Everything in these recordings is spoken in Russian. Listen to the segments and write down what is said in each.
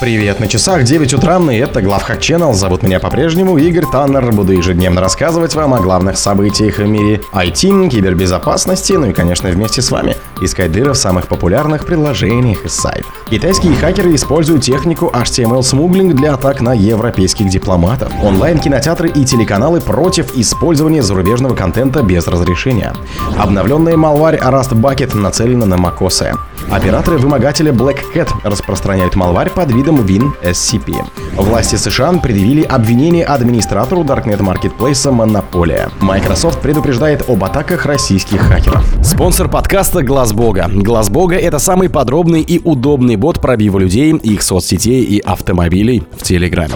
Привет, на часах 9 утра, и это Главхак Channel. Зовут меня по-прежнему Игорь Таннер. Буду ежедневно рассказывать вам о главных событиях в мире IT, кибербезопасности, ну и, конечно, вместе с вами искать дыры в самых популярных приложениях и сайтах. Китайские хакеры используют технику HTML-смуглинг для атак на европейских дипломатов. Онлайн-кинотеатры и телеканалы против использования зарубежного контента без разрешения. Обновленная малварь Rust Bucket нацелена на macOS. Операторы-вымогателя Black Cat распространяют малварь под видом Win SCP. Власти США предъявили обвинение администратору Darknet Marketplace Монополия. Microsoft предупреждает об атаках российских хакеров. Спонсор подкаста Глаз Бога. Глаз Бога — это самый подробный и удобный бот пробива людей, их соцсетей и автомобилей в Телеграме.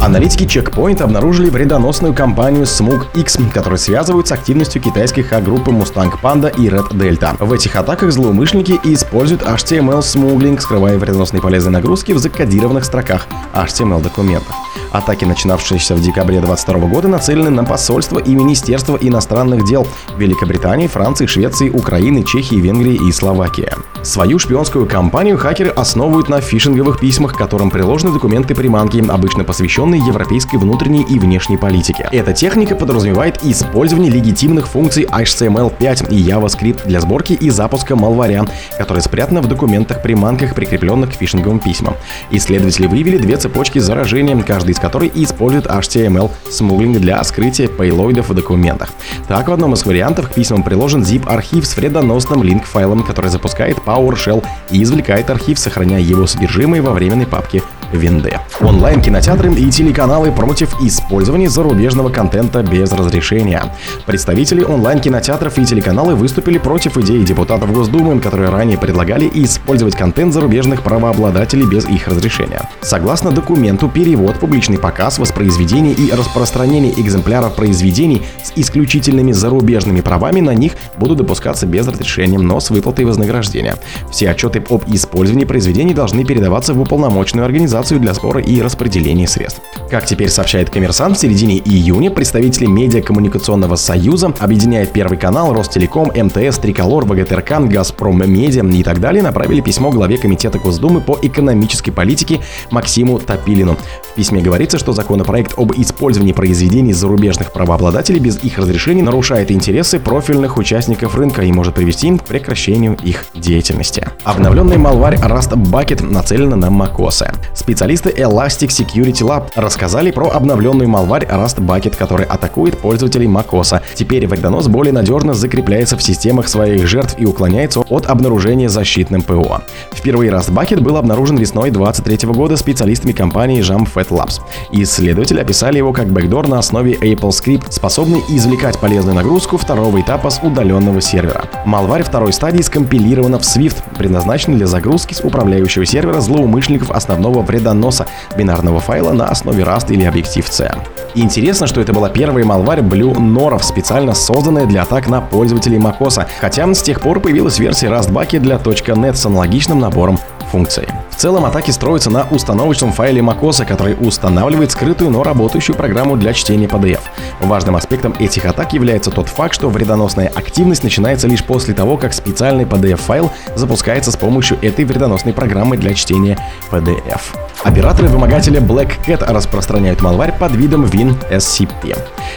Аналитики Checkpoint обнаружили вредоносную компанию Smug X, которая связывают с активностью китайской хак-группы Mustang Panda и Red Delta. В этих атаках злоумышленники используют HTML-смуглинг, скрывая вредоносные полезные нагрузки в закодированных строках HTML-документов. Атаки, начинавшиеся в декабре 2022 года, нацелены на посольства и Министерство иностранных дел Великобритании, Франции, Швеции, Украины, Чехии, Венгрии и Словакии. Свою шпионскую кампанию хакеры основывают на фишинговых письмах, к которым приложены документы приманки, обычно посвященные европейской внутренней и внешней политике. Эта техника подразумевает использование легитимных функций HTML5 и JavaScript для сборки и запуска малваря, которая спрятана в документах-приманках, прикрепленных к фишинговым письмам. Исследователи выявили две цепочки заражения, каждый из которых использует HTML смуглинг для скрытия пейлоидов в документах. Так, в одном из вариантов к письмам приложен zip-архив с вредоносным линк-файлом, который запускает PowerShell и извлекает архив, сохраняя его содержимое во временной папке Винде. Онлайн-кинотеатры и телеканалы против использования зарубежного контента без разрешения. Представители онлайн-кинотеатров и телеканалы выступили против идеи депутатов Госдумы, которые ранее предлагали использовать контент зарубежных правообладателей без их разрешения. Согласно документу, перевод, публичный показ, воспроизведение и распространение экземпляров произведений с исключительными зарубежными правами на них будут допускаться без разрешения, но с выплатой вознаграждения. Все отчеты об использовании произведений должны передаваться в уполномоченную организацию организацию для сбора и распределения средств. Как теперь сообщает Коммерсант, в середине июня представители Медиакоммуникационного союза, объединяя Первый канал, Ростелеком, МТС, Триколор, ВГТРК, Газпром Медиа и так далее, направили письмо главе Комитета Госдумы по экономической политике Максиму Топилину. В письме говорится, что законопроект об использовании произведений зарубежных правообладателей без их разрешения нарушает интересы профильных участников рынка и может привести к прекращению их деятельности. Обновленный малварь Rust Bucket нацелена на macOS. Специалисты Elastic Security Lab рассказали про обновленный малварь Rust Bucket, который атакует пользователей macOS. Теперь вредонос более надежно закрепляется в системах своих жертв и уклоняется от обнаружения защитным ПО. Впервые Rust Bucket был обнаружен весной 2023 года специалистами компании JamFat Labs. Исследователи описали его как бэкдор на основе Apple Script, способный извлекать полезную нагрузку второго этапа с удаленного сервера. Малварь второй стадии скомпилирована в Swift, предназначен для загрузки с управляющего сервера злоумышленников основного вреда доноса бинарного файла на основе Rust или Objective-C. Интересно, что это была первая малварь Blue Norov, специально созданная для атак на пользователей macOS, хотя с тех пор появилась версия Rust для .NET с аналогичным набором функций. В целом атаки строятся на установочном файле macOS, который устанавливает скрытую, но работающую программу для чтения PDF. Важным аспектом этих атак является тот факт, что вредоносная активность начинается лишь после того, как специальный PDF-файл запускается с помощью этой вредоносной программы для чтения PDF. Операторы вымогателя Black Cat распространяют малварь под видом WinSCP.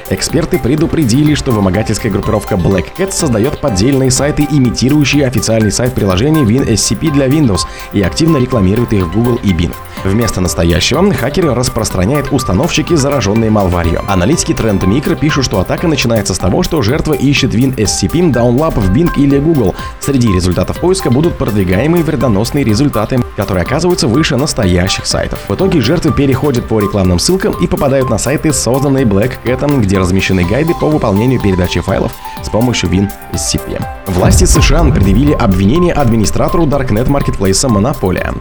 Эксперты предупредили, что вымогательская группировка Black Cat создает поддельные сайты, имитирующие официальный сайт приложения WinSCP для Windows и активно рекламирует их в Google и Bing. Вместо настоящего хакеры распространяют установщики, зараженные малварью. Аналитики Trend Micro пишут, что атака начинается с того, что жертва ищет WinSCP Downlab в Bing или Google. Среди результатов поиска будут продвигаемые вредоносные результаты, которые оказываются выше настоящих сайтов. В итоге жертвы переходят по рекламным ссылкам и попадают на сайты, созданные Black Cat, где размещены гайды по выполнению передачи файлов с помощью WinSCP. Власти США предъявили обвинение администратору Marketplace Монополия.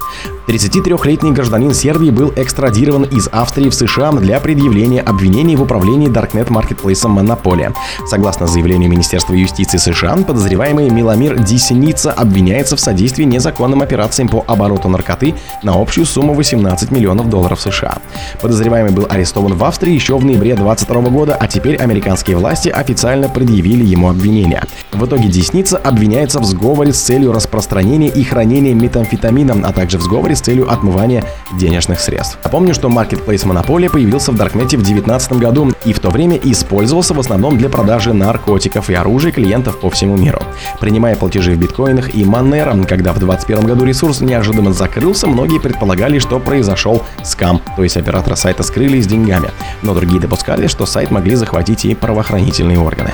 33-летний гражданин Сербии был экстрадирован из Австрии в США для предъявления обвинений в управлении Marketplace Монополия. Согласно заявлению Министерства юстиции США, подозреваемый Миламир Дисеница обвиняется в содействии незаконным операциям по обороту наркоты на общую сумму 18 миллионов долларов США. Подозреваемый был арестован в Австрии еще в ноябре 2022 года, а теперь американские власти официально предъявили ему обвинения. В итоге Десница десница обвиняется в сговоре с целью распространения и хранения метамфетамина, а также в сговоре с целью отмывания денежных средств. Напомню, что Marketplace Monopoly появился в Даркнете в 2019 году и в то время использовался в основном для продажи наркотиков и оружия клиентов по всему миру. Принимая платежи в биткоинах и Monero, когда в 2021 году ресурс неожиданно закрылся, многие предполагали, что произошел скам, то есть оператора сайта скрыли с деньгами. Но другие допускали, что сайт могли захватить и правоохранительные органы.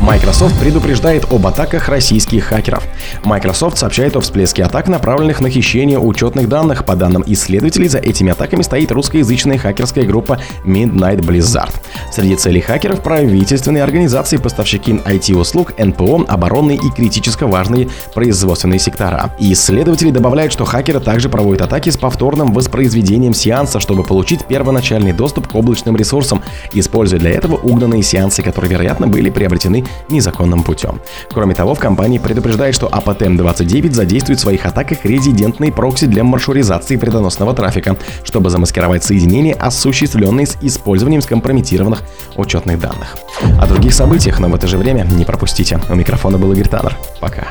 Microsoft предупреждает об атаках российских хакеров. Microsoft сообщает о всплеске атак, направленных на хищение учетных данных. По данным исследователей, за этими атаками стоит русскоязычная хакерская группа Midnight Blizzard. Среди целей хакеров – правительственные организации, поставщики IT-услуг, НПО, оборонные и критически важные производственные сектора. Исследователи добавляют, что хакеры также проводят атаки с повторным воспроизведением сеанса, чтобы получить первоначальный доступ к облачным ресурсам, используя для этого угнанные сеансы, которые, вероятно, были приобретены незаконным путем. Кроме того, в компании предупреждает, что APTM-29 задействует в своих атаках резидентные прокси для маршрутизации вредоносного трафика, чтобы замаскировать соединения, осуществленные с использованием скомпрометированных учетных данных. О других событиях, но в это же время не пропустите. У микрофона был Игорь Таннер. Пока.